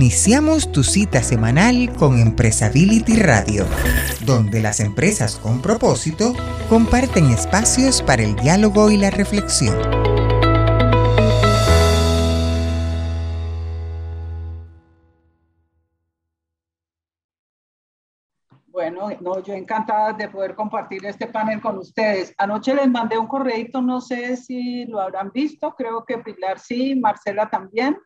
Iniciamos tu cita semanal con Empresability Radio, donde las empresas con propósito comparten espacios para el diálogo y la reflexión. Bueno, no, yo encantada de poder compartir este panel con ustedes. Anoche les mandé un correo, no sé si lo habrán visto, creo que Pilar sí, Marcela también.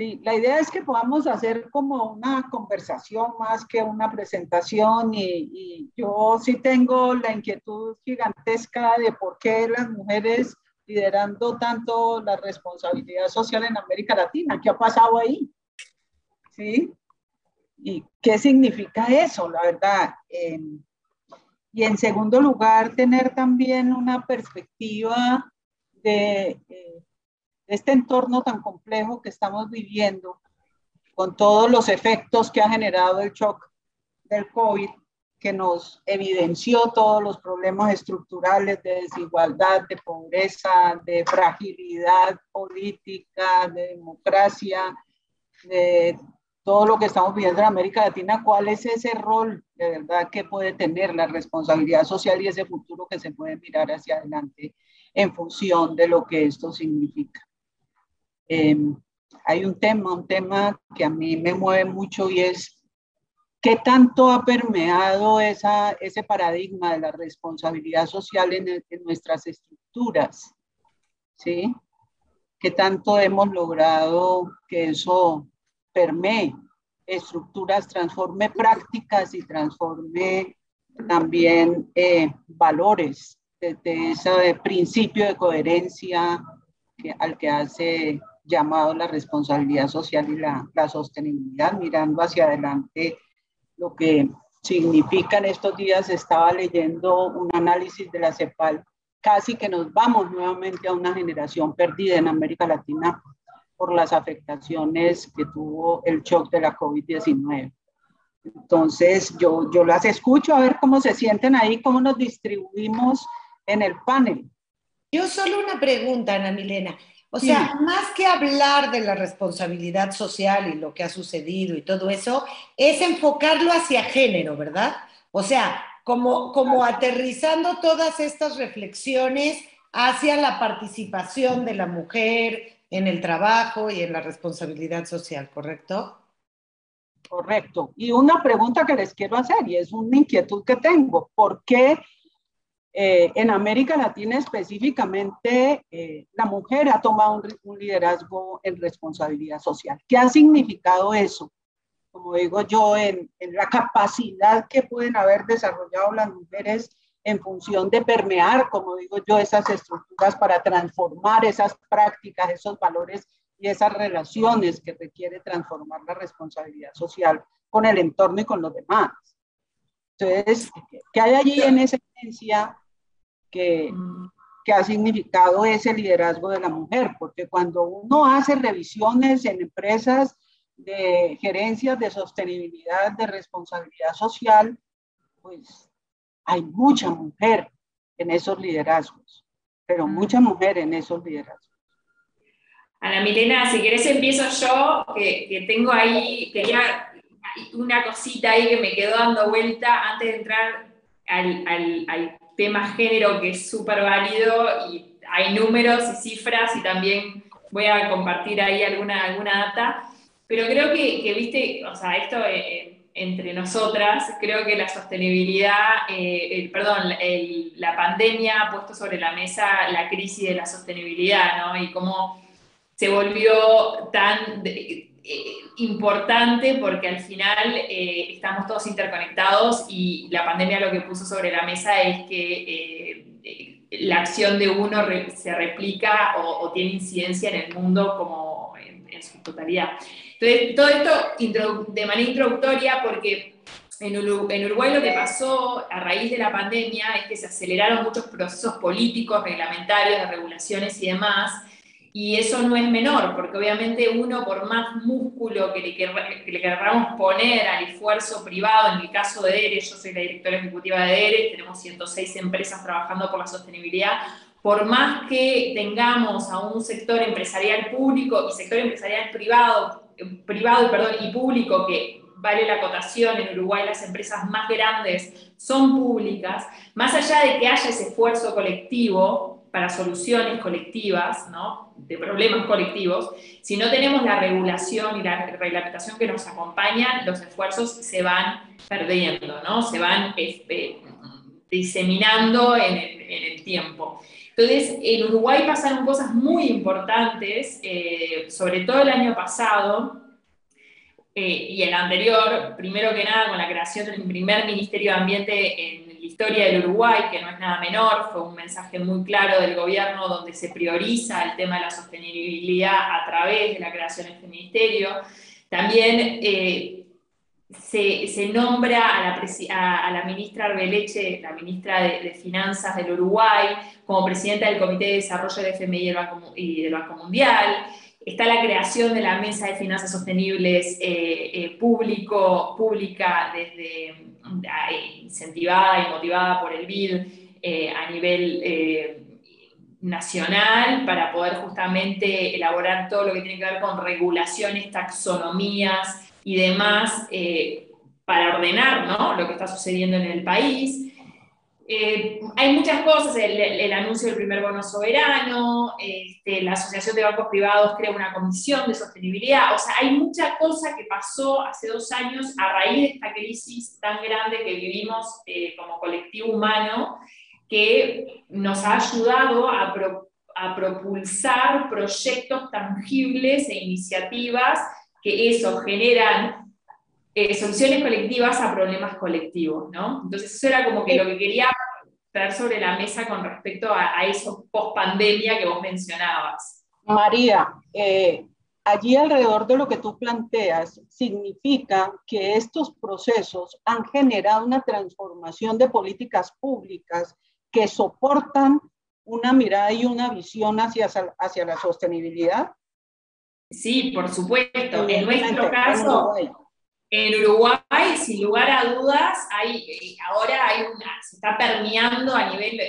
Sí, la idea es que podamos hacer como una conversación más que una presentación y, yo sí tengo la inquietud gigantesca de por qué las mujeres liderando tanto la responsabilidad social en América Latina, ¿qué ha pasado ahí? ¿Sí? ¿Y qué significa eso, la verdad? Y en segundo lugar, tener también una perspectiva de... Eh, este entorno tan complejo que estamos viviendo, con todos los efectos que ha generado el shock del COVID, que nos evidenció todos los problemas estructurales de desigualdad, de pobreza, de fragilidad política, de democracia, de todo lo que estamos viviendo en América Latina, cuál es ese rol de verdad que puede tener la responsabilidad social y ese futuro que se puede mirar hacia adelante en función de lo que esto significa. Em, hay un tema, un tema que a mí me mueve mucho y es qué tanto ha permeado esa, ese paradigma de la responsabilidad social en, en nuestras estructuras, ¿sí? ¿Qué tanto hemos logrado que eso permee estructuras, transforme prácticas y transforme también eh, valores de ese principio de coherencia que, al que hace llamado la responsabilidad social y la, la sostenibilidad, mirando hacia adelante lo que significa en estos días. Estaba leyendo un análisis de la CEPAL, casi que nos vamos nuevamente a una generación perdida en América Latina por las afectaciones que tuvo el shock de la COVID-19. Entonces, yo, yo las escucho a ver cómo se sienten ahí, cómo nos distribuimos en el panel. Yo solo una pregunta, Ana Milena. O sea, más que hablar de la responsabilidad social y lo que ha sucedido y todo eso, es enfocarlo hacia género, ¿verdad? O sea, como, como aterrizando todas estas reflexiones hacia la participación de la mujer en el trabajo y en la responsabilidad social, ¿correcto? Correcto. Y una pregunta que les quiero hacer, y es una inquietud que tengo, ¿por qué eh, en América Latina específicamente, eh, la mujer ha tomado un, liderazgo en responsabilidad social. ¿Qué ha significado eso? Como digo yo, en, en, la capacidad que pueden haber desarrollado las mujeres en función de permear, como digo yo, esas estructuras para transformar esas prácticas, esos valores y esas relaciones que requiere transformar la responsabilidad social con el entorno y con los demás. Entonces, ¿qué hay allí en esa esencia que, que ha significado ese liderazgo de la mujer? Porque cuando uno hace revisiones en empresas de gerencias de sostenibilidad, de responsabilidad social, pues hay mucha mujer en esos liderazgos, pero mucha mujer en esos liderazgos. Ana Milena, si querés empiezo yo, que, que tengo ahí, quería una cosita ahí que me quedó dando vuelta antes de entrar al, al, tema género que es súper válido y hay números y cifras y también voy a compartir ahí alguna, alguna data, pero creo que, viste, o sea, esto eh, entre nosotras, creo que la sostenibilidad, eh, perdón, la pandemia ha puesto sobre la mesa la crisis de la sostenibilidad, ¿no? Y cómo se volvió tan... Eh, importante porque al final eh, estamos todos interconectados y la pandemia lo que puso sobre la mesa es que eh, la acción de uno se replica o, tiene incidencia en el mundo como en, su totalidad. Entonces, todo esto de manera introductoria porque en Uruguay lo que pasó a raíz de la pandemia es que se aceleraron muchos procesos políticos, reglamentarios, de regulaciones y demás, y eso no es menor, porque obviamente uno, por más músculo que le, querramos poner al esfuerzo privado, en el caso de ERE, yo soy la directora ejecutiva de ERE, tenemos 106 empresas trabajando por la sostenibilidad, por más que tengamos a un sector empresarial público y sector empresarial privado, privado perdón, y público que vale la cotación, en Uruguay las empresas más grandes son públicas, más allá de que haya ese esfuerzo colectivo para soluciones colectivas, ¿no? de problemas colectivos, si no tenemos la regulación y la reglamentación que nos acompañan, los esfuerzos se van perdiendo, ¿no? se van este, diseminando en el, tiempo. Entonces, en Uruguay pasaron cosas muy importantes, eh, sobre todo el año pasado, eh, y el anterior, primero que nada, con la creación del primer Ministerio de Ambiente en historia del Uruguay, que no es nada menor, fue un mensaje muy claro del gobierno donde se prioriza el tema de la sostenibilidad a través de la creación de este ministerio. También eh, se, nombra a la, a, la, ministra Arbeleche, la ministra de, Finanzas del Uruguay, como presidenta del Comité de Desarrollo del FMI y del Banco Mundial está la creación de la Mesa de Finanzas Sostenibles eh, eh, público, pública, desde, eh, incentivada y motivada por el BID a nivel nacional para poder justamente elaborar todo lo que tiene que ver con regulaciones, taxonomías y demás para ordenar ¿no? lo que está sucediendo en el país. Eh, hay muchas cosas, el, anuncio del primer bono soberano, este, la Asociación de Bancos Privados crea una comisión de sostenibilidad, o sea, hay mucha cosa que pasó hace dos años a raíz de esta crisis tan grande que vivimos eh, como colectivo humano, que nos ha ayudado a, a propulsar proyectos tangibles e iniciativas que eso generan eh, soluciones colectivas a problemas colectivos, ¿no? Entonces eso era como que lo que quería traer sobre la mesa con respecto a, eso post-pandemia que vos mencionabas. María, eh, allí alrededor de lo que tú planteas, significa que estos procesos han generado una transformación de políticas públicas que soportan una mirada y una visión hacia, hacia la sostenibilidad? Sí, por supuesto. En nuestro caso, en Uruguay, sin lugar a dudas, hay, eh, ahora hay se está permeando a nivel,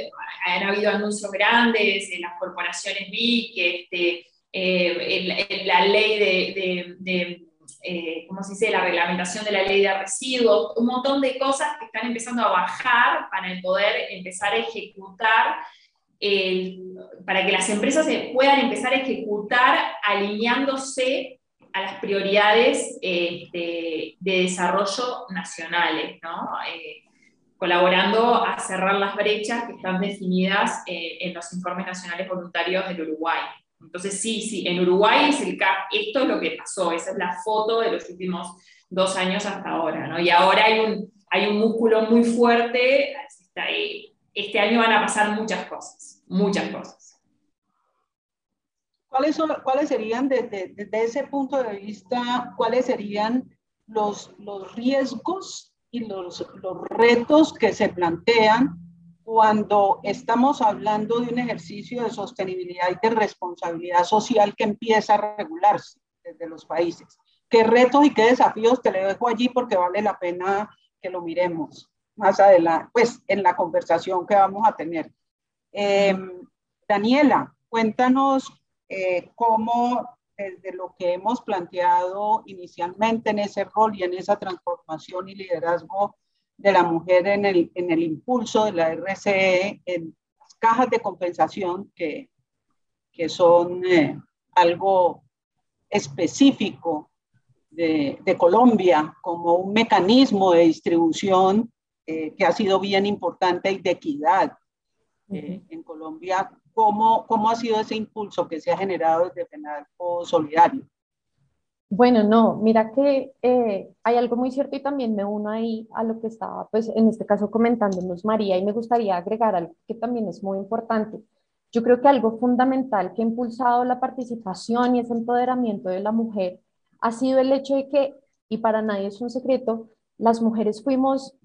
han habido anuncios grandes en las corporaciones BIC, este, eh, la ley de, eh, ¿cómo se dice?, la reglamentación de la ley de residuos, un montón de cosas que están empezando a bajar para poder empezar a ejecutar, para que las empresas puedan empezar a ejecutar alineándose a las prioridades este, de desarrollo nacionales, ¿no? Eh, colaborando a cerrar las brechas que están definidas eh, en los informes nacionales voluntarios del Uruguay. Entonces, sí, sí, en Uruguay es el, esto es lo que pasó, esa es la foto de los últimos dos años hasta ahora, ¿no? Y ahora hay un, hay un músculo muy fuerte, este año van a pasar muchas cosas, muchas cosas. ¿Cuáles, son, cuáles serían, desde, ese punto de vista, cuáles serían los, los riesgos y los, los retos que se plantean cuando estamos hablando de un ejercicio de sostenibilidad y de responsabilidad social que empieza a regularse desde los países? ¿Qué retos y qué desafíos te le dejo allí porque vale la pena que lo miremos más adelante, pues en la conversación que vamos a tener? Em, Daniela, cuéntanos eh, cómo desde lo que hemos planteado inicialmente en ese rol y en esa transformación y liderazgo de la mujer en el, en el impulso de la RCE, en las cajas de compensación que, que son eh, algo específico de, de, Colombia como un mecanismo de distribución eh, que ha sido bien importante y de equidad eh, en Colombia ¿Cómo, ¿Cómo ha sido ese impulso que se ha generado desde FENALCO Solidario? Bueno, no, mira que eh, hay algo muy cierto y también me uno ahí a lo que estaba, pues en este caso comentándonos María y me gustaría agregar algo que también es muy importante. Yo creo que algo fundamental que ha impulsado la participación y ese empoderamiento de la mujer ha sido el hecho de que, y para nadie es un secreto, las mujeres fuimos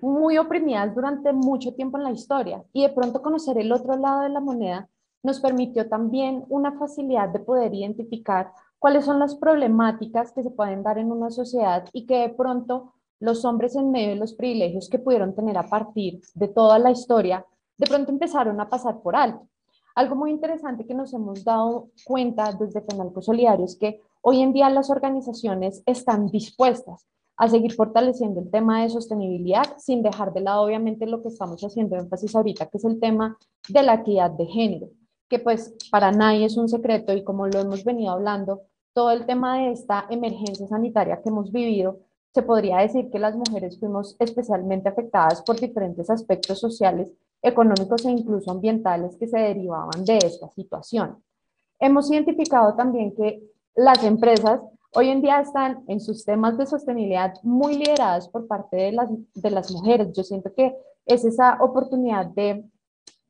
muy oprimidas durante mucho tiempo en la historia y de pronto conocer el otro lado de la moneda nos permitió también una facilidad de poder identificar cuáles son las problemáticas que se pueden dar en una sociedad y que de pronto los hombres en medio de los privilegios que pudieron tener a partir de toda la historia, de pronto empezaron a pasar por alto. Algo muy interesante que nos hemos dado cuenta desde Penalco Solidario es que hoy en día las organizaciones están dispuestas a seguir fortaleciendo el tema de sostenibilidad sin dejar de lado obviamente lo que estamos haciendo énfasis ahorita, que es el tema de la equidad de género, que pues para nadie es un secreto y como lo hemos venido hablando, todo el tema de esta emergencia sanitaria que hemos vivido, se podría decir que las mujeres fuimos especialmente afectadas por diferentes aspectos sociales, económicos e incluso ambientales que se derivaban de esta situación. Hemos identificado también que las empresas hoy en día están en sus temas de sostenibilidad muy lideradas por parte de las, de las mujeres. Yo siento que es esa oportunidad de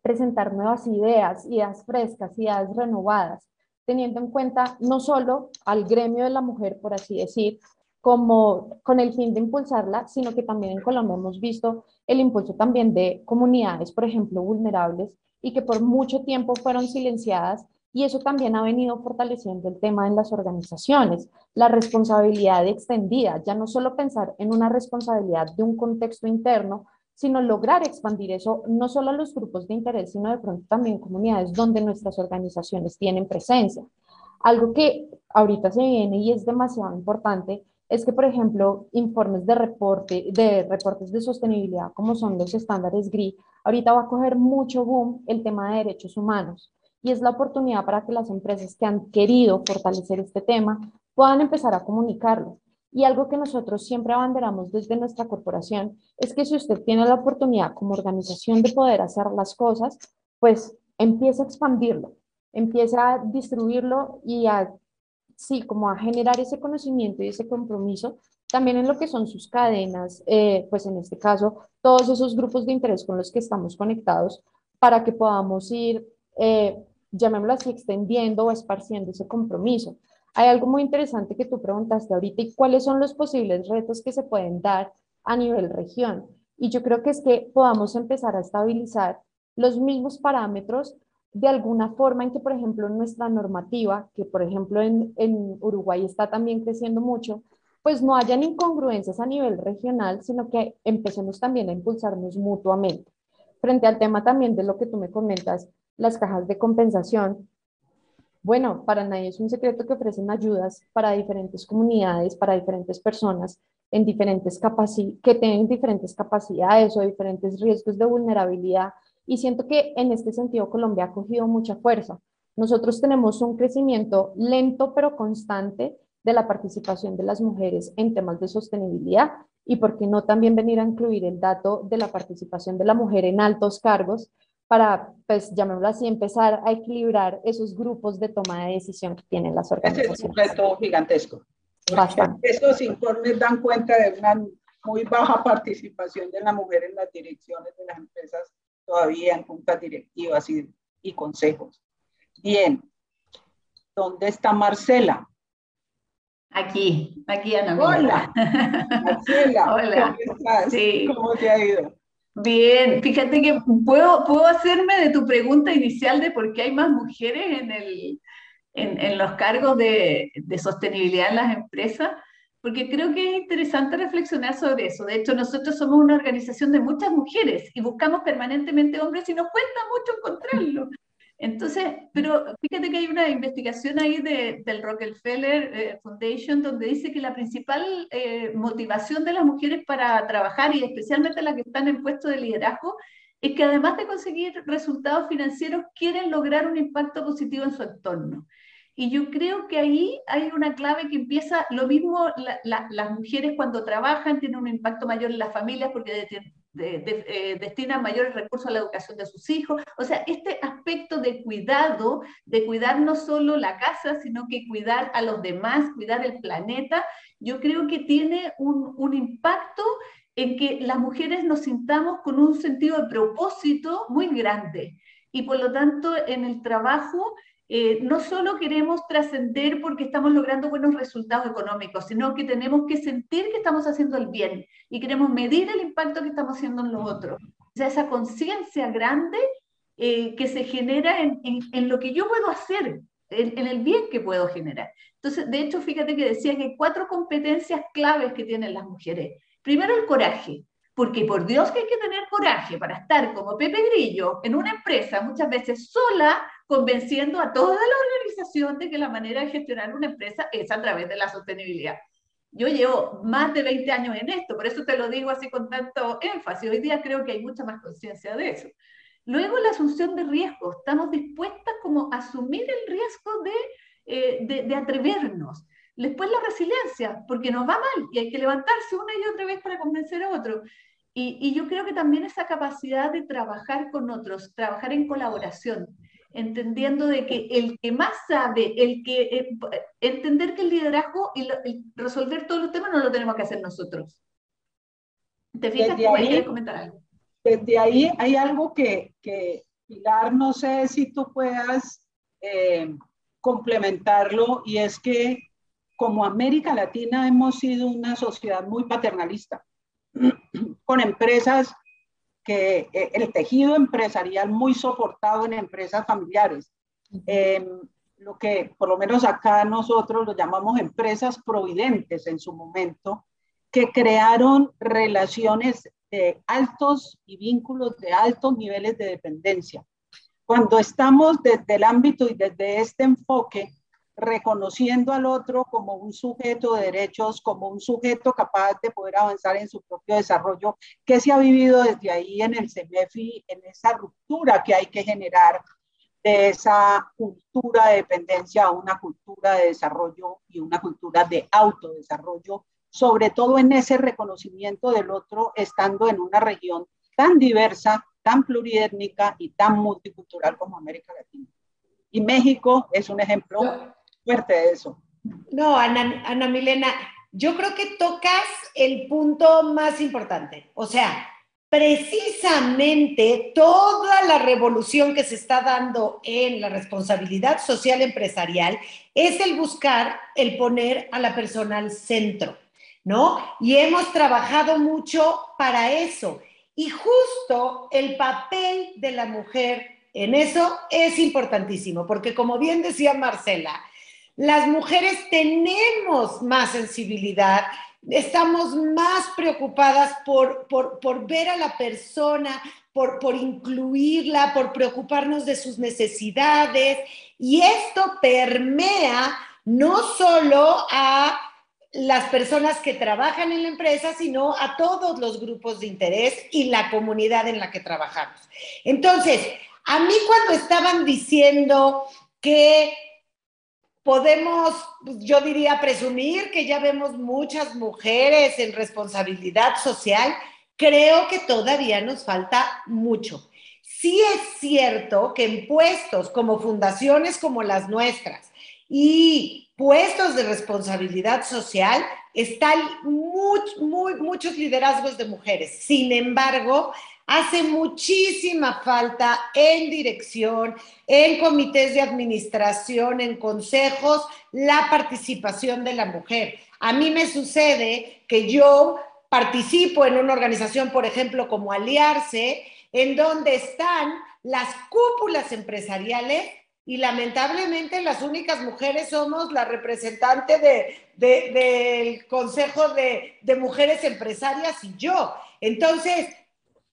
presentar nuevas ideas, ideas frescas, ideas renovadas, teniendo en cuenta no solo al gremio de la mujer, por así decir, como con el fin de impulsarla, sino que también en Colombia hemos visto el impulso también de comunidades, por ejemplo, vulnerables y que por mucho tiempo fueron silenciadas y eso también ha venido fortaleciendo el tema en las organizaciones, la responsabilidad extendida, ya no solo pensar en una responsabilidad de un contexto interno, sino lograr expandir eso no solo a los grupos de interés, sino de pronto también comunidades donde nuestras organizaciones tienen presencia. Algo que ahorita se viene y es demasiado importante es que, por ejemplo, informes de, reporte, de reportes de sostenibilidad, como son los estándares GRI, ahorita va a coger mucho boom el tema de derechos humanos y es la oportunidad para que las empresas que han querido fortalecer este tema puedan empezar a comunicarlo. Y algo que nosotros siempre abanderamos desde nuestra corporación es que si usted tiene la oportunidad como organización de poder hacer las cosas, pues empiece a expandirlo, empiece a distribuirlo y a, sí, como a generar ese conocimiento y ese compromiso también en lo que son sus cadenas, eh, pues en este caso, todos esos grupos de interés con los que estamos conectados para que podamos ir eh, llamémoslo así, extendiendo o esparciendo ese compromiso. Hay algo muy interesante que tú preguntaste ahorita y cuáles son los posibles retos que se pueden dar a nivel región. Y yo creo que es que podamos empezar a estabilizar los mismos parámetros de alguna forma en que, por ejemplo, nuestra normativa, que por ejemplo en, en Uruguay está también creciendo mucho, pues no hayan incongruencias a nivel regional, sino que empecemos también a impulsarnos mutuamente. Frente al tema también de lo que tú me comentas las cajas de compensación. Bueno, para nadie es un secreto que ofrecen ayudas para diferentes comunidades, para diferentes personas en diferentes que tienen diferentes capacidades o diferentes riesgos de vulnerabilidad. Y siento que en este sentido Colombia ha cogido mucha fuerza. Nosotros tenemos un crecimiento lento pero constante de la participación de las mujeres en temas de sostenibilidad y por qué no también venir a incluir el dato de la participación de la mujer en altos cargos para, pues, llamémoslo así, empezar a equilibrar esos grupos de toma de decisión que tienen las organizaciones. es un reto gigantesco. Bastante. Estos informes dan cuenta de una muy baja participación de la mujer en las direcciones de las empresas, todavía en juntas directivas y, y consejos. Bien, ¿dónde está Marcela? Aquí, aquí Ana. Hola, Marcela. Hola. ¿Cómo estás? Sí. ¿Cómo te ha ido? Bien, fíjate que puedo, puedo hacerme de tu pregunta inicial de por qué hay más mujeres en, el, en, en los cargos de, de, sostenibilidad en las empresas, porque creo que es interesante reflexionar sobre eso. De hecho, nosotros somos una organización de muchas mujeres y buscamos permanentemente hombres y nos cuesta mucho encontrarlos. Entonces, pero fíjate que hay una investigación ahí de, del Rockefeller eh, Foundation donde dice que la principal eh, motivación de las mujeres para trabajar y especialmente las que están en puestos de liderazgo es que además de conseguir resultados financieros quieren lograr un impacto positivo en su entorno. Y yo creo que ahí hay una clave que empieza, lo mismo la, la, las mujeres cuando trabajan tienen un impacto mayor en las familias porque de, eh, mayores recursos a la educación de sus hijos. O sea, este aspecto de cuidado, de cuidar no solo la casa, sino que cuidar a los demás, cuidar el planeta, yo creo que tiene un, un impacto en que las mujeres nos sintamos con un sentido de propósito muy grande. Y por lo tanto, en el trabajo eh, no solo queremos trascender porque estamos logrando buenos resultados económicos, sino que tenemos que sentir que estamos haciendo el bien y queremos medir el impacto que estamos haciendo en los otros. O sea, esa conciencia grande eh, que se genera en, en, en, lo que yo puedo hacer, en, en, el bien que puedo generar. Entonces, de hecho, fíjate que decía que hay cuatro competencias claves que tienen las mujeres. Primero, el coraje porque por Dios que hay que tener coraje para estar como Pepe Grillo en una empresa muchas veces sola convenciendo a toda la organización de que la manera de gestionar una empresa es a través de la sostenibilidad. Yo llevo más de 20 años en esto, por eso te lo digo así con tanto énfasis. Hoy día creo que hay mucha más conciencia de eso. Luego la asunción de riesgos. Estamos dispuestas como a asumir el riesgo de, eh, de, de atrevernos. Después la resiliencia, porque nos va mal y hay que levantarse una y otra vez para convencer a otro. Y, y, yo creo que también esa capacidad de trabajar con otros, trabajar en colaboración, entendiendo de que el que más sabe, el que eh, entender que el liderazgo y, lo, y, resolver todos los temas no lo tenemos que hacer nosotros. ¿Te fijas? Desde ahí, comentar algo? Desde ahí hay algo que, que, Pilar, no sé si tú puedas eh, complementarlo, y es que como América Latina hemos sido una sociedad muy paternalista, con empresas que eh, el tejido empresarial muy soportado en empresas familiares. Eh, lo que por lo menos acá nosotros lo llamamos empresas providentes en su momento, que crearon relaciones de altos y vínculos de altos niveles de dependencia. Cuando estamos desde el ámbito y desde este enfoque, reconociendo al otro como un sujeto de derechos, como un sujeto capaz de poder avanzar en su propio desarrollo, que se ha vivido desde ahí en el CEMEFI, en esa ruptura que hay que generar de esa cultura de dependencia a una cultura de desarrollo y una cultura de autodesarrollo, sobre todo en ese reconocimiento del otro, estando en una región tan diversa, tan pluriétnica y tan multicultural como América Latina. Y México es un ejemplo fuerte eso. No, Ana, Ana Milena, yo creo que tocas el punto más importante. O sea, precisamente toda la revolución que se está dando en la responsabilidad social empresarial es el buscar, el poner a la persona al centro, ¿no? Y hemos trabajado mucho para eso. Y justo el papel de la mujer en eso es importantísimo, porque como bien decía Marcela, las mujeres tenemos más sensibilidad, estamos más preocupadas por, por, ver a la persona, por, por, incluirla, por preocuparnos de sus necesidades. Y esto permea no solo a las personas que trabajan en la empresa, sino a todos los grupos de interés y la comunidad en la que trabajamos. Entonces, a mí cuando estaban diciendo que podemos, pues, yo diría, presumir que ya vemos muchas mujeres en responsabilidad social. Creo que todavía nos falta mucho. Sí es cierto que en puestos como fundaciones como las nuestras y puestos de responsabilidad social están muy, muchos liderazgos de mujeres. Sin embargo, hace muchísima falta en dirección, en comités de administración, en consejos, la participación de la mujer. A mí me sucede que yo participo en una organización, por ejemplo, como Aliarse, en donde están las cúpulas empresariales y lamentablemente las únicas mujeres somos la representante de, de, del Consejo de Mujeres Empresarias y yo. Entonces,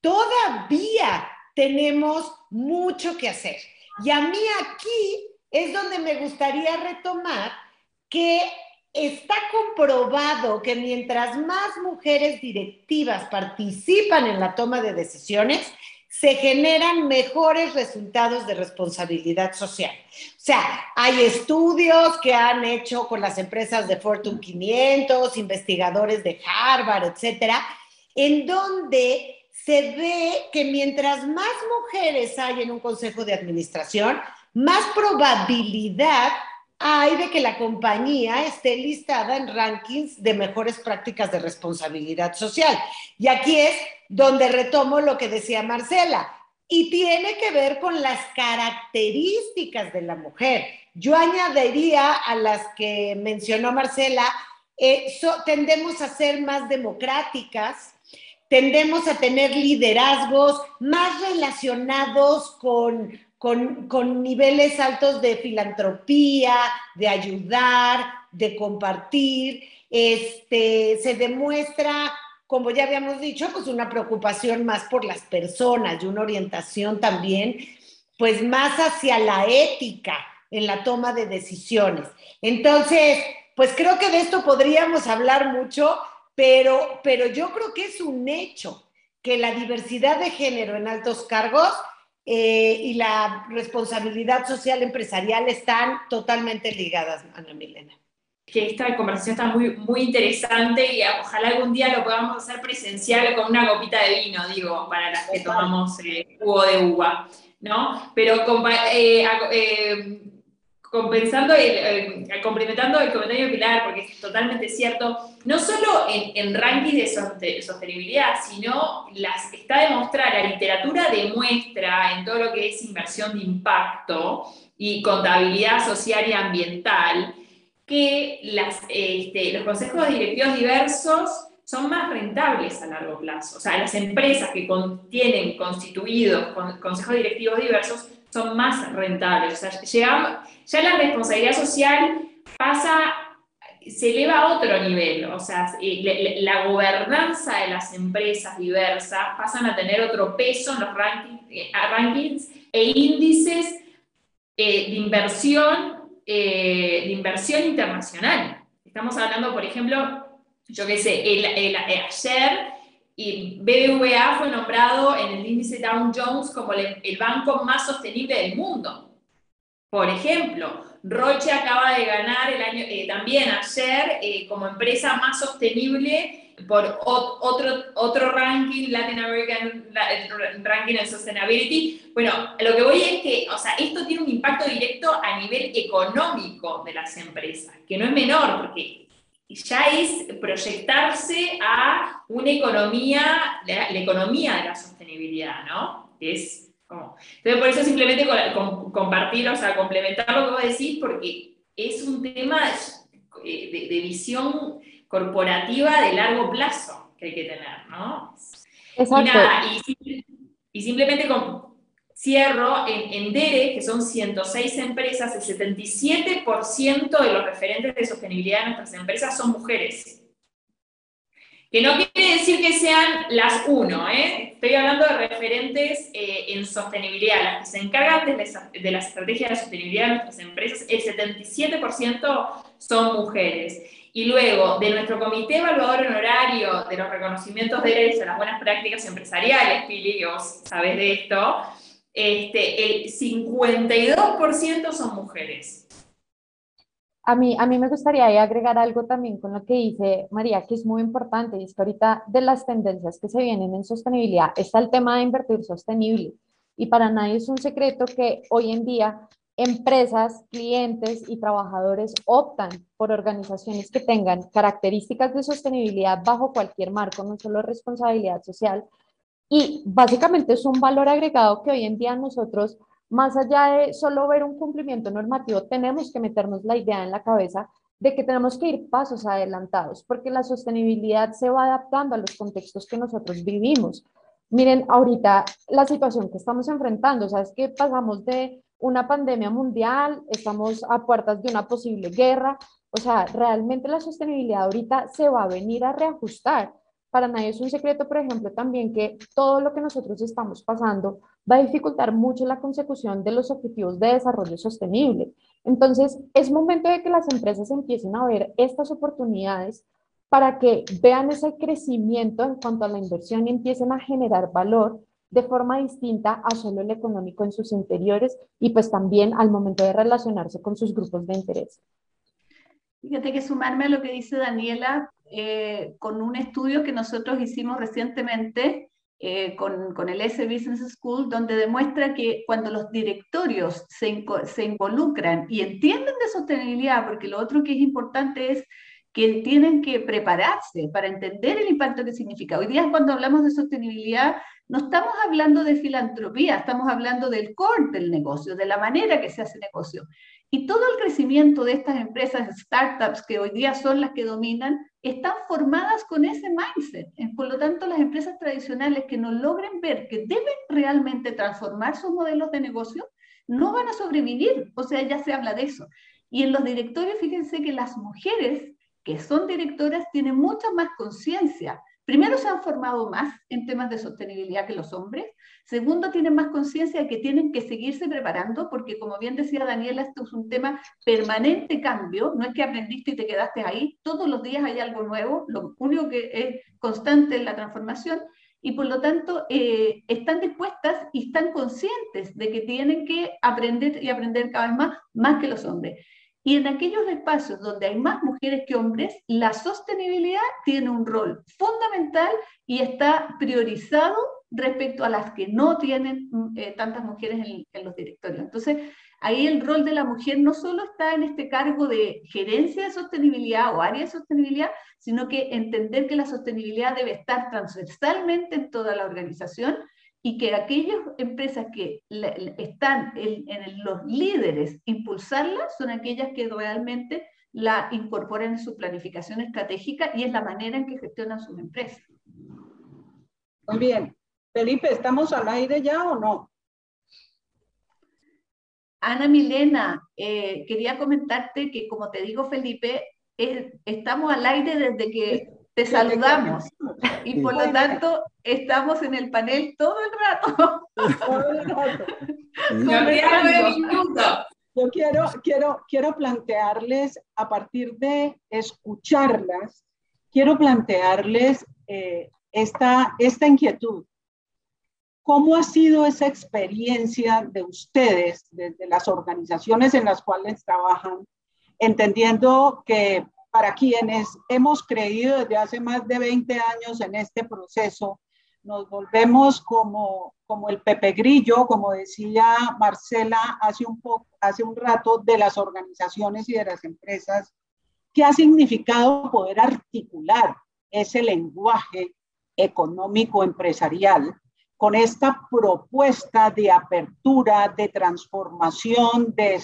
todavía tenemos mucho que hacer. Y a mí aquí es donde me gustaría retomar que está comprobado que mientras más mujeres directivas participan en la toma de decisiones, se generan mejores resultados de responsabilidad social. O sea, hay estudios que han hecho con las empresas de Fortune 500, investigadores de Harvard, etcétera, en donde se ve que mientras más mujeres hay en un consejo de administración, más probabilidad hay de que la compañía esté listada en rankings de mejores prácticas de responsabilidad social. Y aquí es donde retomo lo que decía Marcela, y tiene que ver con las características de la mujer. Yo añadiría a las que mencionó Marcela, eh, tendemos a ser más democráticas, tendemos a tener liderazgos más relacionados con, con, con, niveles altos de filantropía, de ayudar, de compartir. Este, se demuestra, como ya habíamos dicho, pues una preocupación más por las personas y una orientación también pues más hacia la ética en la toma de decisiones. Entonces, pues creo que de esto podríamos hablar mucho, pero, pero yo creo que es un hecho que la diversidad de género en altos cargos eh, y la responsabilidad social empresarial están totalmente ligadas, Ana Milena. Que esta conversación está muy, muy interesante y ojalá algún día lo podamos hacer presencial con una copita de vino, digo, para las que tomamos eh, jugo de uva, ¿no? Pero eh, eh, compensando, el, complementando el comentario de Pilar, porque es totalmente cierto, no solo en, en rankings de sostenibilidad, sino las, está demostrada, la literatura demuestra en todo lo que es inversión de impacto y contabilidad social y ambiental, que este, los consejos directivos diversos son más rentables a largo plazo. O sea, las empresas que tienen constituidos con consejos directivos diversos son más rentables. Sea, ya la responsabilidad social pasa, se eleva a otro nivel. O sea, eh, la, gobernanza de las empresas diversas pasan a tener otro peso en los rankings, eh, e índices eh, de inversión, de inversión internacional. Estamos hablando, por ejemplo, yo qué sé, el, ayer y BBVA fue nombrado en el índice Dow Jones como el, banco más sostenible del mundo. Por ejemplo, Roche acaba de ganar el año, eh, también ayer eh, como empresa más sostenible por otro, otro ranking, Latin American Ranking en Sustainability. Bueno, lo que voy es que, o sea, esto tiene un impacto directo a nivel económico de las empresas, que no es menor, porque ya es proyectarse a una economía, la, economía de la sostenibilidad, ¿no? Es como, entonces, por eso simplemente compartir, o sea, complementar lo que vos decís, porque es un tema eh, de, visión corporativa de largo plazo que hay que tener, ¿no? Exacto. Y, nada, y, y simplemente con, Cierro en, en DERE, que son 106 empresas, el 77% de los referentes de sostenibilidad de nuestras empresas son mujeres. Que no quiere decir que sean las uno, ¿eh? estoy hablando de referentes eh, en sostenibilidad, las que se encargan de, de las estrategias de sostenibilidad de nuestras empresas, el 77% son mujeres. Y luego, de nuestro comité evaluador honorario de los reconocimientos de a las buenas prácticas empresariales, Pili, que vos sabés de esto, este, el 52% son mujeres. A mí, a mí me gustaría agregar algo también con lo que dice María, que es muy importante, y es que ahorita de las tendencias que se vienen en sostenibilidad está el tema de invertir sostenible. Y para nadie es un secreto que hoy en día empresas, clientes y trabajadores optan por organizaciones que tengan características de sostenibilidad bajo cualquier marco, no solo responsabilidad social, y básicamente es un valor agregado que hoy en día nosotros, más allá de solo ver un cumplimiento normativo, tenemos que meternos la idea en la cabeza de que tenemos que ir pasos adelantados, porque la sostenibilidad se va adaptando a los contextos que nosotros vivimos. Miren, ahorita la situación que estamos enfrentando, o sea, es que pasamos de una pandemia mundial, estamos a puertas de una posible guerra, o sea, realmente la sostenibilidad ahorita se va a venir a reajustar para nadie es un secreto, por ejemplo, también que todo lo que nosotros estamos pasando va a dificultar mucho la consecución de los objetivos de desarrollo sostenible. Entonces, es momento de que las empresas empiecen a ver estas oportunidades para que vean ese crecimiento en cuanto a la inversión y empiecen a generar valor de forma distinta a solo el económico en sus interiores y pues también al momento de relacionarse con sus grupos de interés. Fíjate que sumarme a lo que dice Daniela, eh, con un estudio que nosotros hicimos recientemente eh, con, con, el S Business School, donde demuestra que cuando los directorios se, se involucran y entienden de sostenibilidad, porque lo otro que es importante es que tienen que prepararse para entender el impacto que significa. Hoy día cuando hablamos de sostenibilidad, no estamos hablando de filantropía, estamos hablando del core del negocio, de la manera que se hace negocio. Y todo el crecimiento de estas empresas, startups que hoy día son las que dominan, están formadas con ese mindset. Por lo tanto, las empresas tradicionales que no logren ver que deben realmente transformar sus modelos de negocio, no van a sobrevivir. O sea, ya se habla de eso. Y en los directorios, fíjense que las mujeres que son directoras tienen mucha más conciencia primero se han formado más en temas de sostenibilidad que los hombres, segundo tienen más conciencia de que tienen que seguirse preparando porque como bien decía Daniela, esto es un tema permanente cambio, no es que aprendiste y te quedaste ahí, todos los días hay algo nuevo, lo único que es constante es la transformación. Y por lo tanto eh, están dispuestas y están conscientes de que tienen que aprender y aprender cada vez más, más que los hombres. Y en aquellos espacios donde hay más mujeres que hombres, la sostenibilidad tiene un rol fundamental y está priorizado respecto a las que no tienen mm, eh, tantas mujeres en, los directorios. Entonces, ahí el rol de la mujer no solo está en este cargo de gerencia de sostenibilidad o área de sostenibilidad, sino que entender que la sostenibilidad debe estar transversalmente en toda la organización y que aquellas empresas que están en, los líderes, impulsarlas, son aquellas que realmente la incorporan en su planificación estratégica y es la manera en que gestionan sus empresas. Muy bien. Felipe, ¿estamos al aire ya o no? Ana Milena, eh, quería comentarte que, como te digo, Felipe, estamos al aire desde que te saludamos. Y por lo tanto, estamos en el panel todo el rato. Todo el rato. Yo quiero, quiero, quiero plantearles, a partir de escucharlas, quiero plantearles eh, esta, esta inquietud. ¿Cómo ha sido esa experiencia de ustedes, desde las organizaciones en las cuales trabajan, entendiendo que para quienes hemos creído desde hace más de 20 años en este proceso, nos volvemos como, como el Pepe Grillo, como decía Marcela hace un, poco, hace un rato, de las organizaciones y de las empresas, ¿qué ha significado poder articular ese lenguaje económico empresarial con esta propuesta de apertura, de transformación, de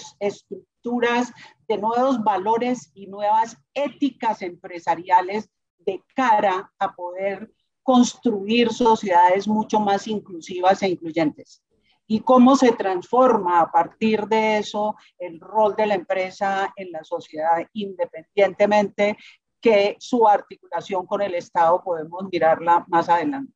estructuras de nuevos valores y nuevas éticas empresariales de cara a poder construir sociedades mucho más inclusivas e incluyentes. Y cómo se transforma a partir de eso el rol de la empresa en la sociedad, independientemente que su articulación con el Estado podemos mirarla más adelante.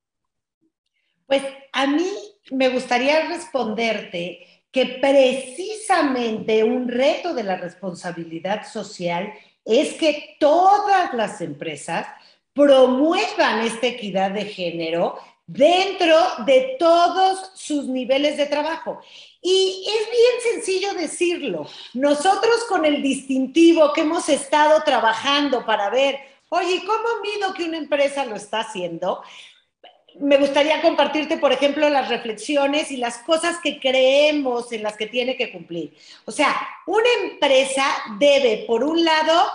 Pues a mí me gustaría responderte que precisamente un reto de la responsabilidad social es que todas las empresas promuevan esta equidad de género dentro de todos sus niveles de trabajo. Y es bien sencillo decirlo. Nosotros con el distintivo que hemos estado trabajando para ver, oye, ¿cómo mido que una empresa lo está haciendo? Me gustaría compartirte, por ejemplo, las reflexiones y las cosas que creemos en las que tiene que cumplir. O sea, una empresa debe, por un lado,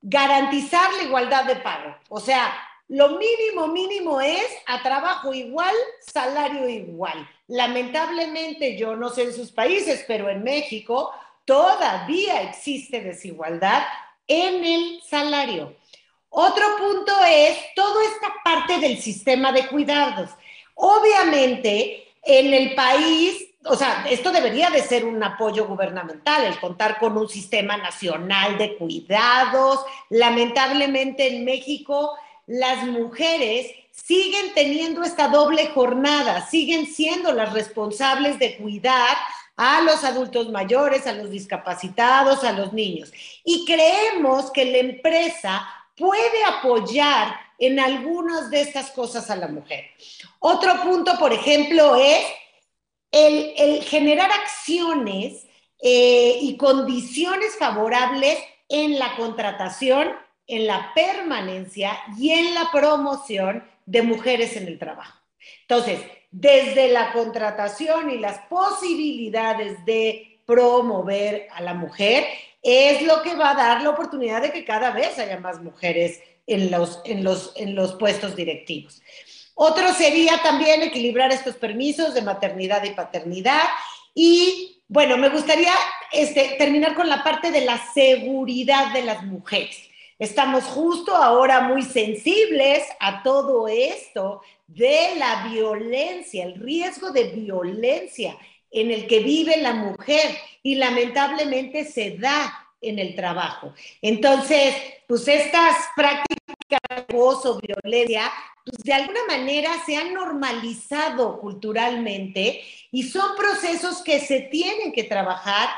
garantizar la igualdad de pago. O sea, lo mínimo, mínimo es a trabajo igual, salario igual. Lamentablemente, yo no sé en sus países, pero en México todavía existe desigualdad en el salario. Otro punto es toda esta parte del sistema de cuidados. Obviamente, en el país, o sea, esto debería de ser un apoyo gubernamental, el contar con un sistema nacional de cuidados. Lamentablemente en México, las mujeres siguen teniendo esta doble jornada, siguen siendo las responsables de cuidar a los adultos mayores, a los discapacitados, a los niños. Y creemos que la empresa puede apoyar en algunas de estas cosas a la mujer. Otro punto, por ejemplo, es el, generar acciones eh, y condiciones favorables en la contratación, en la permanencia y en la promoción de mujeres en el trabajo. Entonces, desde la contratación y las posibilidades de promover a la mujer, es lo que va a dar la oportunidad de que cada vez haya más mujeres en los, en los, en los puestos directivos. Otro sería también equilibrar estos permisos de maternidad y paternidad. Y bueno, me gustaría este, terminar con la parte de la seguridad de las mujeres. Estamos justo ahora muy sensibles a todo esto de la violencia, el riesgo de violencia en el que vive la mujer y lamentablemente se da en el trabajo. Entonces, pues estas prácticas implica acoso, violencia, pues de alguna manera se han normalizado culturalmente y son procesos que se tienen que trabajar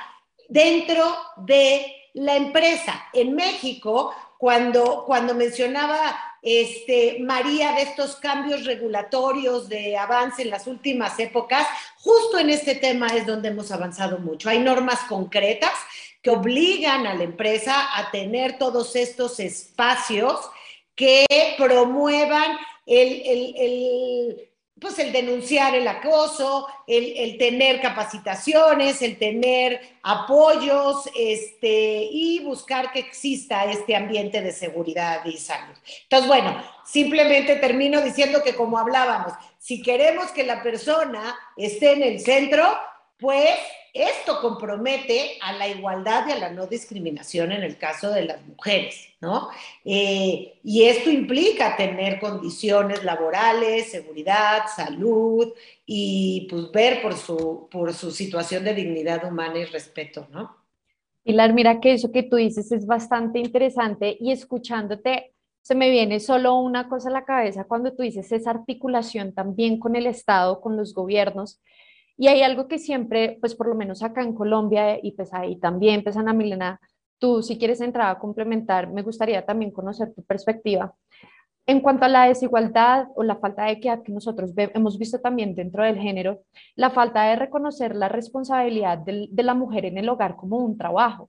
dentro de la empresa. En México, cuando, cuando mencionaba este, María de estos cambios regulatorios de avance en las últimas épocas, justo en este tema es donde hemos avanzado mucho. Hay normas concretas que obligan a la empresa a tener todos estos espacios que promuevan el, pues el denunciar el acoso, el, tener capacitaciones, el tener apoyos este, y buscar que exista este ambiente de seguridad y salud. Entonces, bueno, simplemente termino diciendo que como hablábamos, si queremos que la persona esté en el centro, pues esto compromete a la igualdad y a la no discriminación en el caso de las mujeres, ¿no? Eh, y esto implica tener condiciones laborales, seguridad, salud y pues ver por su, por su situación de dignidad humana y respeto, ¿no? Pilar, mira que eso que tú dices es bastante interesante y escuchándote se me viene solo una cosa a la cabeza cuando tú dices esa articulación también con el Estado, con los gobiernos y hay algo que siempre, pues por lo menos acá en Colombia y pues ahí también, pues Ana Milena, tú si quieres entrar a complementar, me gustaría también conocer tu perspectiva. En cuanto a la desigualdad o la falta de equidad que nosotros hemos visto también dentro del género, la falta de reconocer la responsabilidad de la mujer en el hogar como un trabajo,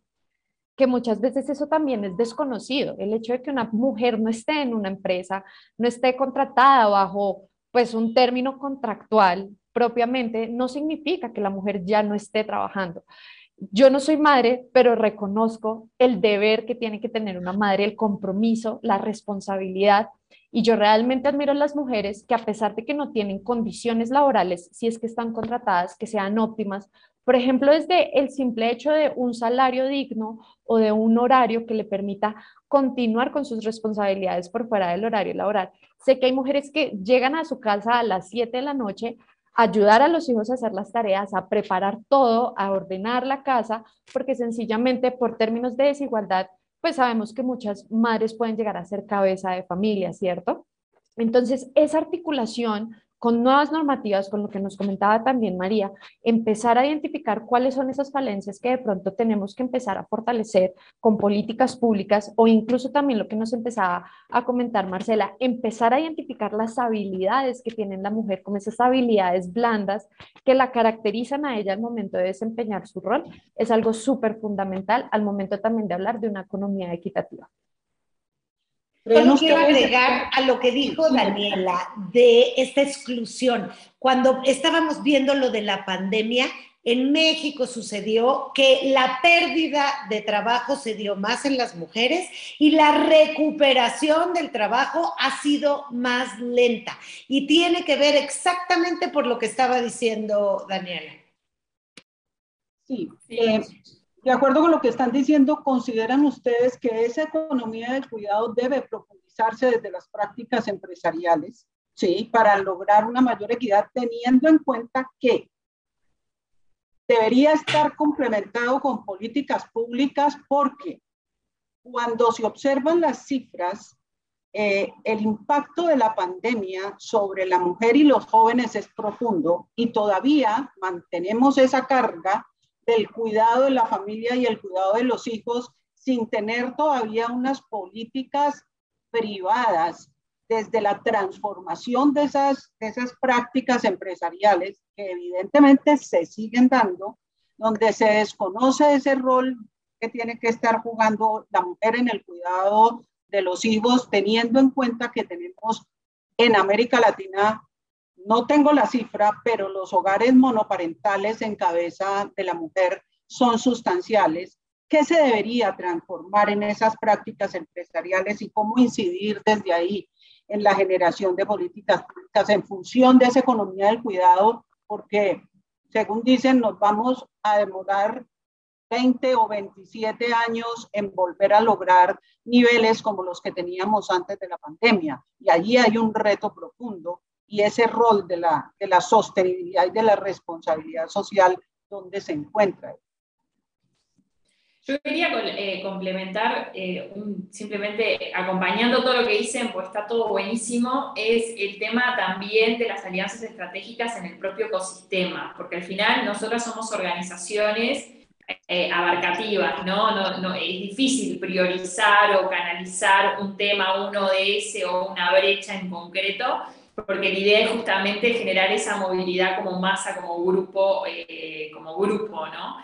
que muchas veces eso también es desconocido. El hecho de que una mujer no esté en una empresa, no esté contratada bajo pues un término contractual, propiamente no significa que la mujer ya no esté trabajando. Yo no soy madre, pero reconozco el deber que tiene que tener una madre, el compromiso, la responsabilidad. Y yo realmente admiro a las mujeres que a pesar de que no tienen condiciones laborales, si es que están contratadas, que sean óptimas, por ejemplo, desde el simple hecho de un salario digno o de un horario que le permita continuar con sus responsabilidades por fuera del horario laboral. Sé que hay mujeres que llegan a su casa a las 7 de la noche ayudar a los hijos a hacer las tareas, a preparar todo, a ordenar la casa, porque sencillamente por términos de desigualdad, pues sabemos que muchas madres pueden llegar a ser cabeza de familia, ¿cierto? Entonces, esa articulación con nuevas normativas, con lo que nos comentaba también María, empezar a identificar cuáles son esas falencias que de pronto tenemos que empezar a fortalecer con políticas públicas o incluso también lo que nos empezaba a comentar Marcela, empezar a identificar las habilidades que tiene la mujer, como esas habilidades blandas que la caracterizan a ella al momento de desempeñar su rol, es algo súper fundamental al momento también de hablar de una economía equitativa. Solo quiero agregar a lo que dijo Daniela de esta exclusión. Cuando estábamos viendo lo de la pandemia, en México sucedió que la pérdida de trabajo se dio más en las mujeres y la recuperación del trabajo ha sido más lenta. Y tiene que ver exactamente por lo que estaba diciendo Daniela. Sí, eh, de acuerdo con lo que están diciendo, ¿consideran ustedes que esa economía del cuidado debe profundizarse desde las prácticas empresariales, sí, para lograr una mayor equidad, teniendo en cuenta que debería estar complementado con políticas públicas porque cuando se observan las cifras, eh, el impacto de la pandemia sobre la mujer y los jóvenes es profundo y todavía mantenemos esa carga del cuidado de la familia y el cuidado de los hijos sin tener todavía unas políticas privadas desde la transformación de esas, esas prácticas empresariales que evidentemente se siguen dando, donde se desconoce ese rol que tiene que estar jugando la mujer en el cuidado de los hijos, teniendo en cuenta que tenemos en América Latina no tengo la cifra, pero los hogares monoparentales en cabeza de la mujer son sustanciales. ¿Qué se debería transformar en esas prácticas empresariales y cómo incidir desde ahí en la generación de políticas públicas en función de esa economía del cuidado? Porque, según dicen, nos vamos a demorar 20 o 27 años en volver a lograr niveles como los que teníamos antes de la pandemia. Y allí hay un reto profundo y ese rol de la, de la sostenibilidad y de la responsabilidad social, ¿dónde se encuentra? Yo quería eh, complementar, eh, simplemente acompañando todo lo que dicen, pues está todo buenísimo, es el tema también de las alianzas estratégicas en el propio ecosistema, porque al final nosotros somos organizaciones eh, abarcativas, ¿no? ¿no? No, Es difícil priorizar o canalizar un tema, uno de ese o una brecha en concreto, porque la idea es justamente generar esa movilidad como masa, como grupo, como grupo, ¿no?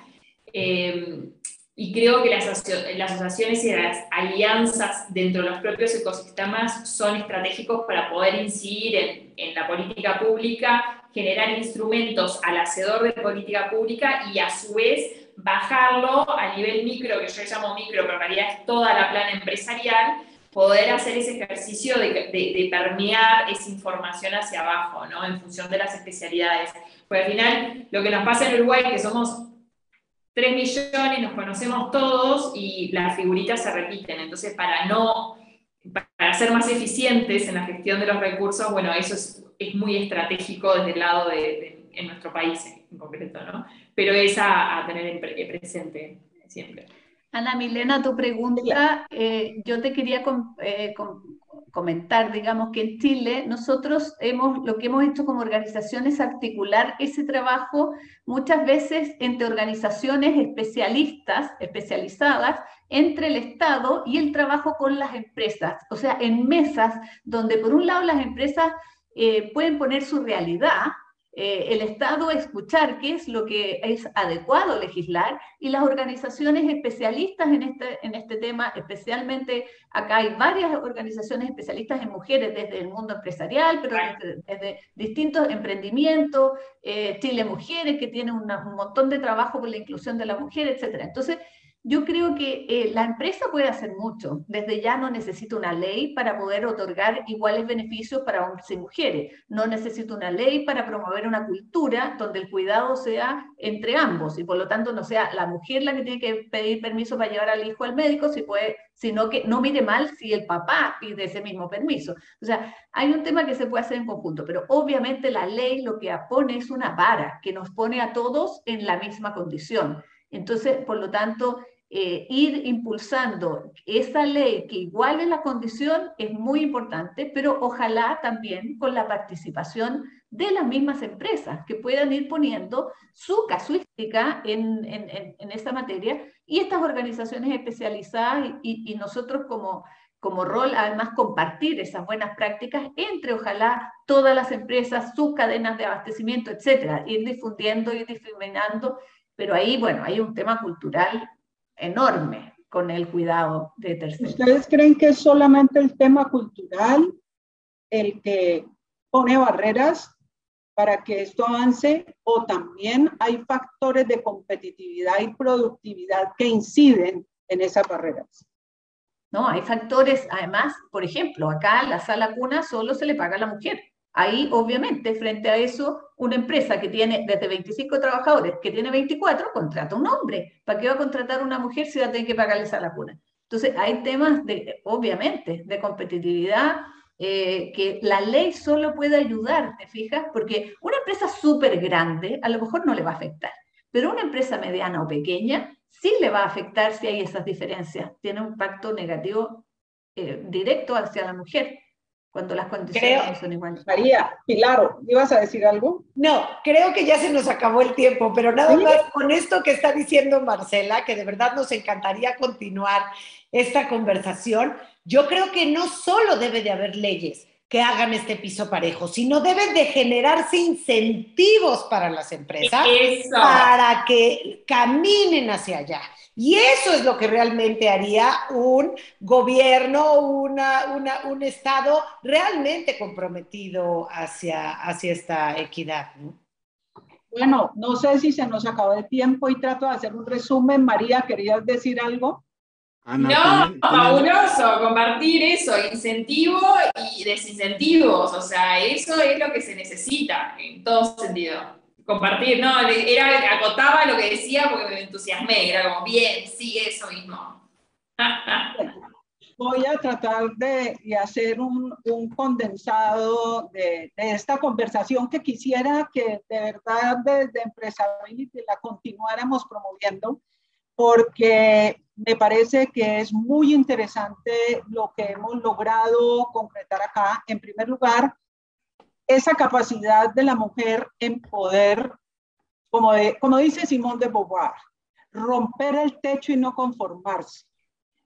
Y creo que las, asociaciones y las alianzas dentro de los propios ecosistemas son estratégicos para poder incidir en, la política pública, generar instrumentos al hacedor de política pública y a su vez bajarlo a nivel micro, que yo llamo micro, pero en realidad es toda la plana empresarial, poder hacer ese ejercicio de, permear esa información hacia abajo, ¿no? En función de las especialidades. Porque al final, lo que nos pasa en Uruguay, que somos 3 millones, nos conocemos todos y las figuritas se repiten. Entonces, para no, para ser más eficientes en la gestión de los recursos, bueno, eso es, es muy estratégico desde el lado de, nuestro país en concreto, ¿no? Pero es a, tener presente siempre. Ana Milena, tu pregunta, eh, yo te quería eh, comentar, digamos que en Chile nosotros hemos, lo que hemos hecho como organización es articular ese trabajo muchas veces entre organizaciones especialistas, especializadas, entre el Estado y el trabajo con las empresas, o sea, en mesas donde por un lado las empresas eh, pueden poner su realidad, eh, el Estado escuchar qué es lo que es adecuado legislar y las organizaciones especialistas en este, en este tema, especialmente acá hay varias organizaciones especialistas en mujeres desde el mundo empresarial, pero desde, distintos emprendimientos, eh, Chile Mujeres, que tiene un montón de trabajo con la inclusión de la mujer, etc. Entonces, yo creo que eh, la empresa puede hacer mucho. Desde ya no necesita una ley para poder otorgar iguales beneficios para hombres y mujeres. No necesita una ley para promover una cultura donde el cuidado sea entre ambos y por lo tanto no sea la mujer la que tiene que pedir permiso para llevar al hijo al médico, si puede, sino que no mire mal si el papá pide ese mismo permiso. O sea, hay un tema que se puede hacer en conjunto, pero obviamente la ley lo que pone es una vara que nos pone a todos en la misma condición. Entonces, por lo tanto, eh, ir impulsando esa ley que iguale la condición es muy importante, pero ojalá también con la participación de las mismas empresas que puedan ir poniendo su casuística en, en, en esta materia. Y estas organizaciones especializadas y, y, nosotros como, como rol además compartir esas buenas prácticas entre ojalá todas las empresas, sus cadenas de abastecimiento, etcétera, ir difundiendo, ir difuminando, pero ahí, bueno, hay un tema cultural enorme con el cuidado de terceros. ¿Ustedes creen que es solamente el tema cultural el que pone barreras para que esto avance o también hay factores de competitividad y productividad que inciden en esas barreras? No, hay factores, además, por ejemplo, acá la sala cuna solo se le paga a la mujer. Ahí, obviamente, frente a eso, una empresa que tiene desde 25 trabajadores, que tiene 24, contrata un hombre. ¿Para qué va a contratar una mujer si va a tener que pagarle esa lacuna? Entonces, hay temas, de, obviamente, de competitividad eh, que la ley solo puede ayudar, ¿te fijas? Porque una empresa súper grande a lo mejor no le va a afectar, pero una empresa mediana o pequeña sí le va a afectar si hay esas diferencias. Tiene un impacto negativo eh, directo hacia la mujer cuando las condiciones no son iguales. María, Pilar, ¿ibas a decir algo? No, creo que ya se nos acabó el tiempo, pero nada más con esto que está diciendo Marcela, que de verdad nos encantaría continuar esta conversación, yo creo que no solo debe de haber leyes que hagan este piso parejo, sino deben de generarse incentivos para las empresas para que caminen hacia allá. Y eso es lo que realmente haría un gobierno, una, un Estado realmente comprometido hacia, hacia esta equidad. Bueno, no sé si se nos acabó el tiempo y trato de hacer un resumen. María, ¿querías decir algo? no, fabuloso, compartir eso, incentivo y desincentivos, o sea, eso es lo que se necesita en todo sentido compartir, no, era, acotaba lo que decía porque me entusiasmé, era como, bien, sí, eso mismo. Voy a tratar de, hacer un, un condensado de, de, esta conversación que quisiera que de verdad desde Empresability la continuáramos promoviendo, porque me parece que es muy interesante lo que hemos logrado concretar acá. En primer lugar, esa capacidad de la mujer en poder, como, como dice Simón de Beauvoir, romper el techo y no conformarse,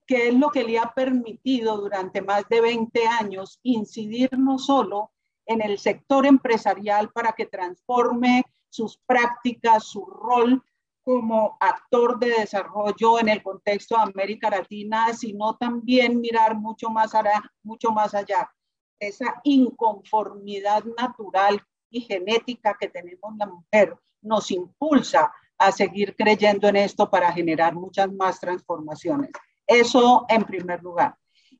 que es lo que le ha permitido durante más de 20 años incidir no solo en el sector empresarial para que transforme sus prácticas, su rol como actor de desarrollo en el contexto de América Latina, sino también mirar mucho más allá, mucho más allá. Esa inconformidad natural y genética que tenemos la mujer nos impulsa a seguir creyendo en esto para generar muchas más transformaciones. Eso en primer lugar.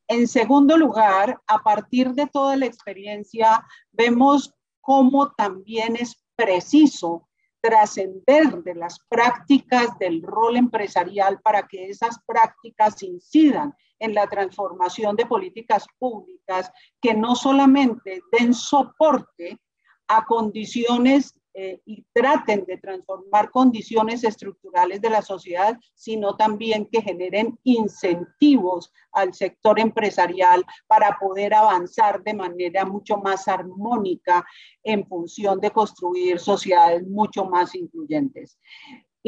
En segundo lugar, a partir de toda la experiencia, vemos cómo también es preciso trascender de las prácticas del rol empresarial para que esas prácticas incidan en la transformación de políticas públicas que no solamente den soporte a condiciones eh, y traten de transformar condiciones estructurales de la sociedad, sino también que generen incentivos al sector empresarial para poder avanzar de manera mucho más armónica en función de construir sociedades mucho más incluyentes.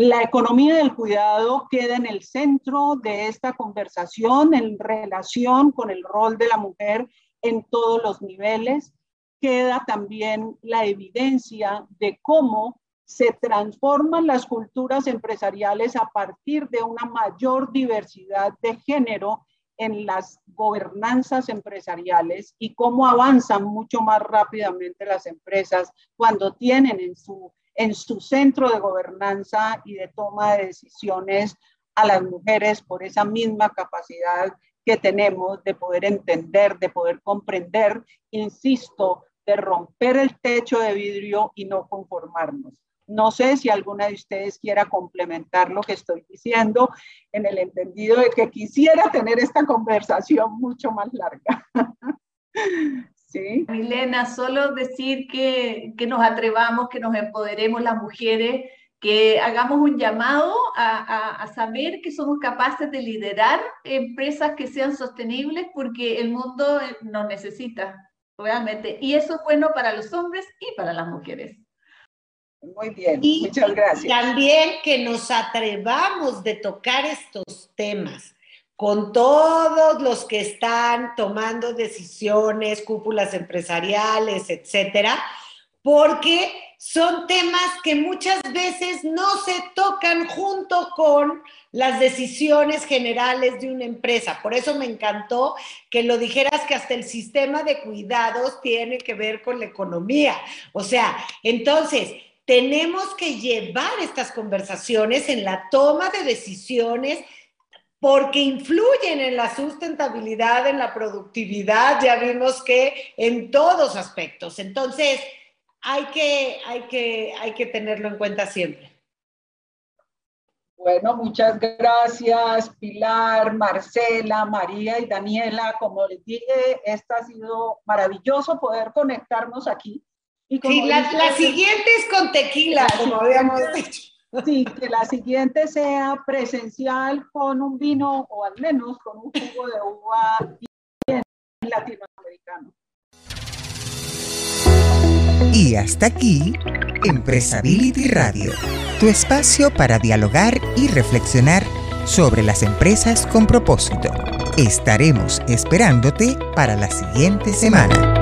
La economía del cuidado queda en el centro de esta conversación en relación con el rol de la mujer en todos los niveles. Queda también la evidencia de cómo se transforman las culturas empresariales a partir de una mayor diversidad de género en las gobernanzas empresariales y cómo avanzan mucho más rápidamente las empresas cuando tienen en su, en su centro de gobernanza y de toma de decisiones a las mujeres por esa misma capacidad que tenemos de poder entender, de poder comprender, insisto, de romper el techo de vidrio y no conformarnos. No sé si alguna de ustedes quiera complementar lo que estoy diciendo en el entendido de que quisiera tener esta conversación mucho más larga. ¿Sí? Milena, solo decir que, que, nos atrevamos, que nos empoderemos las mujeres, que hagamos un llamado a, a, a, saber que somos capaces de liderar empresas que sean sostenibles porque el mundo nos necesita realmente. Y eso es bueno para los hombres y para las mujeres. Muy bien, muchas gracias. También que nos atrevamos de tocar estos temas con todos los que están tomando decisiones, cúpulas empresariales, etcétera, porque son temas que muchas veces no se tocan junto con las decisiones generales de una empresa. Por eso me encantó que lo dijeras que hasta el sistema de cuidados tiene que ver con la economía. O sea, entonces, tenemos que llevar estas conversaciones en la toma de decisiones porque influyen en la sustentabilidad, en la productividad, ya vimos que en todos aspectos. Entonces, hay que, hay que, hay que tenerlo en cuenta siempre. Bueno, muchas gracias Pilar, Marcela, María y Daniela. Como les dije, esto ha sido maravilloso poder conectarnos aquí. Y sí, la, la, siguiente es con tequila, como habíamos dicho. Sí, que la siguiente sea presencial con un vino o al menos con un jugo de uva bien latinoamericano. Y hasta aquí, Empresability Radio, tu espacio para dialogar y reflexionar sobre las empresas con propósito. Estaremos esperándote para la siguiente semana.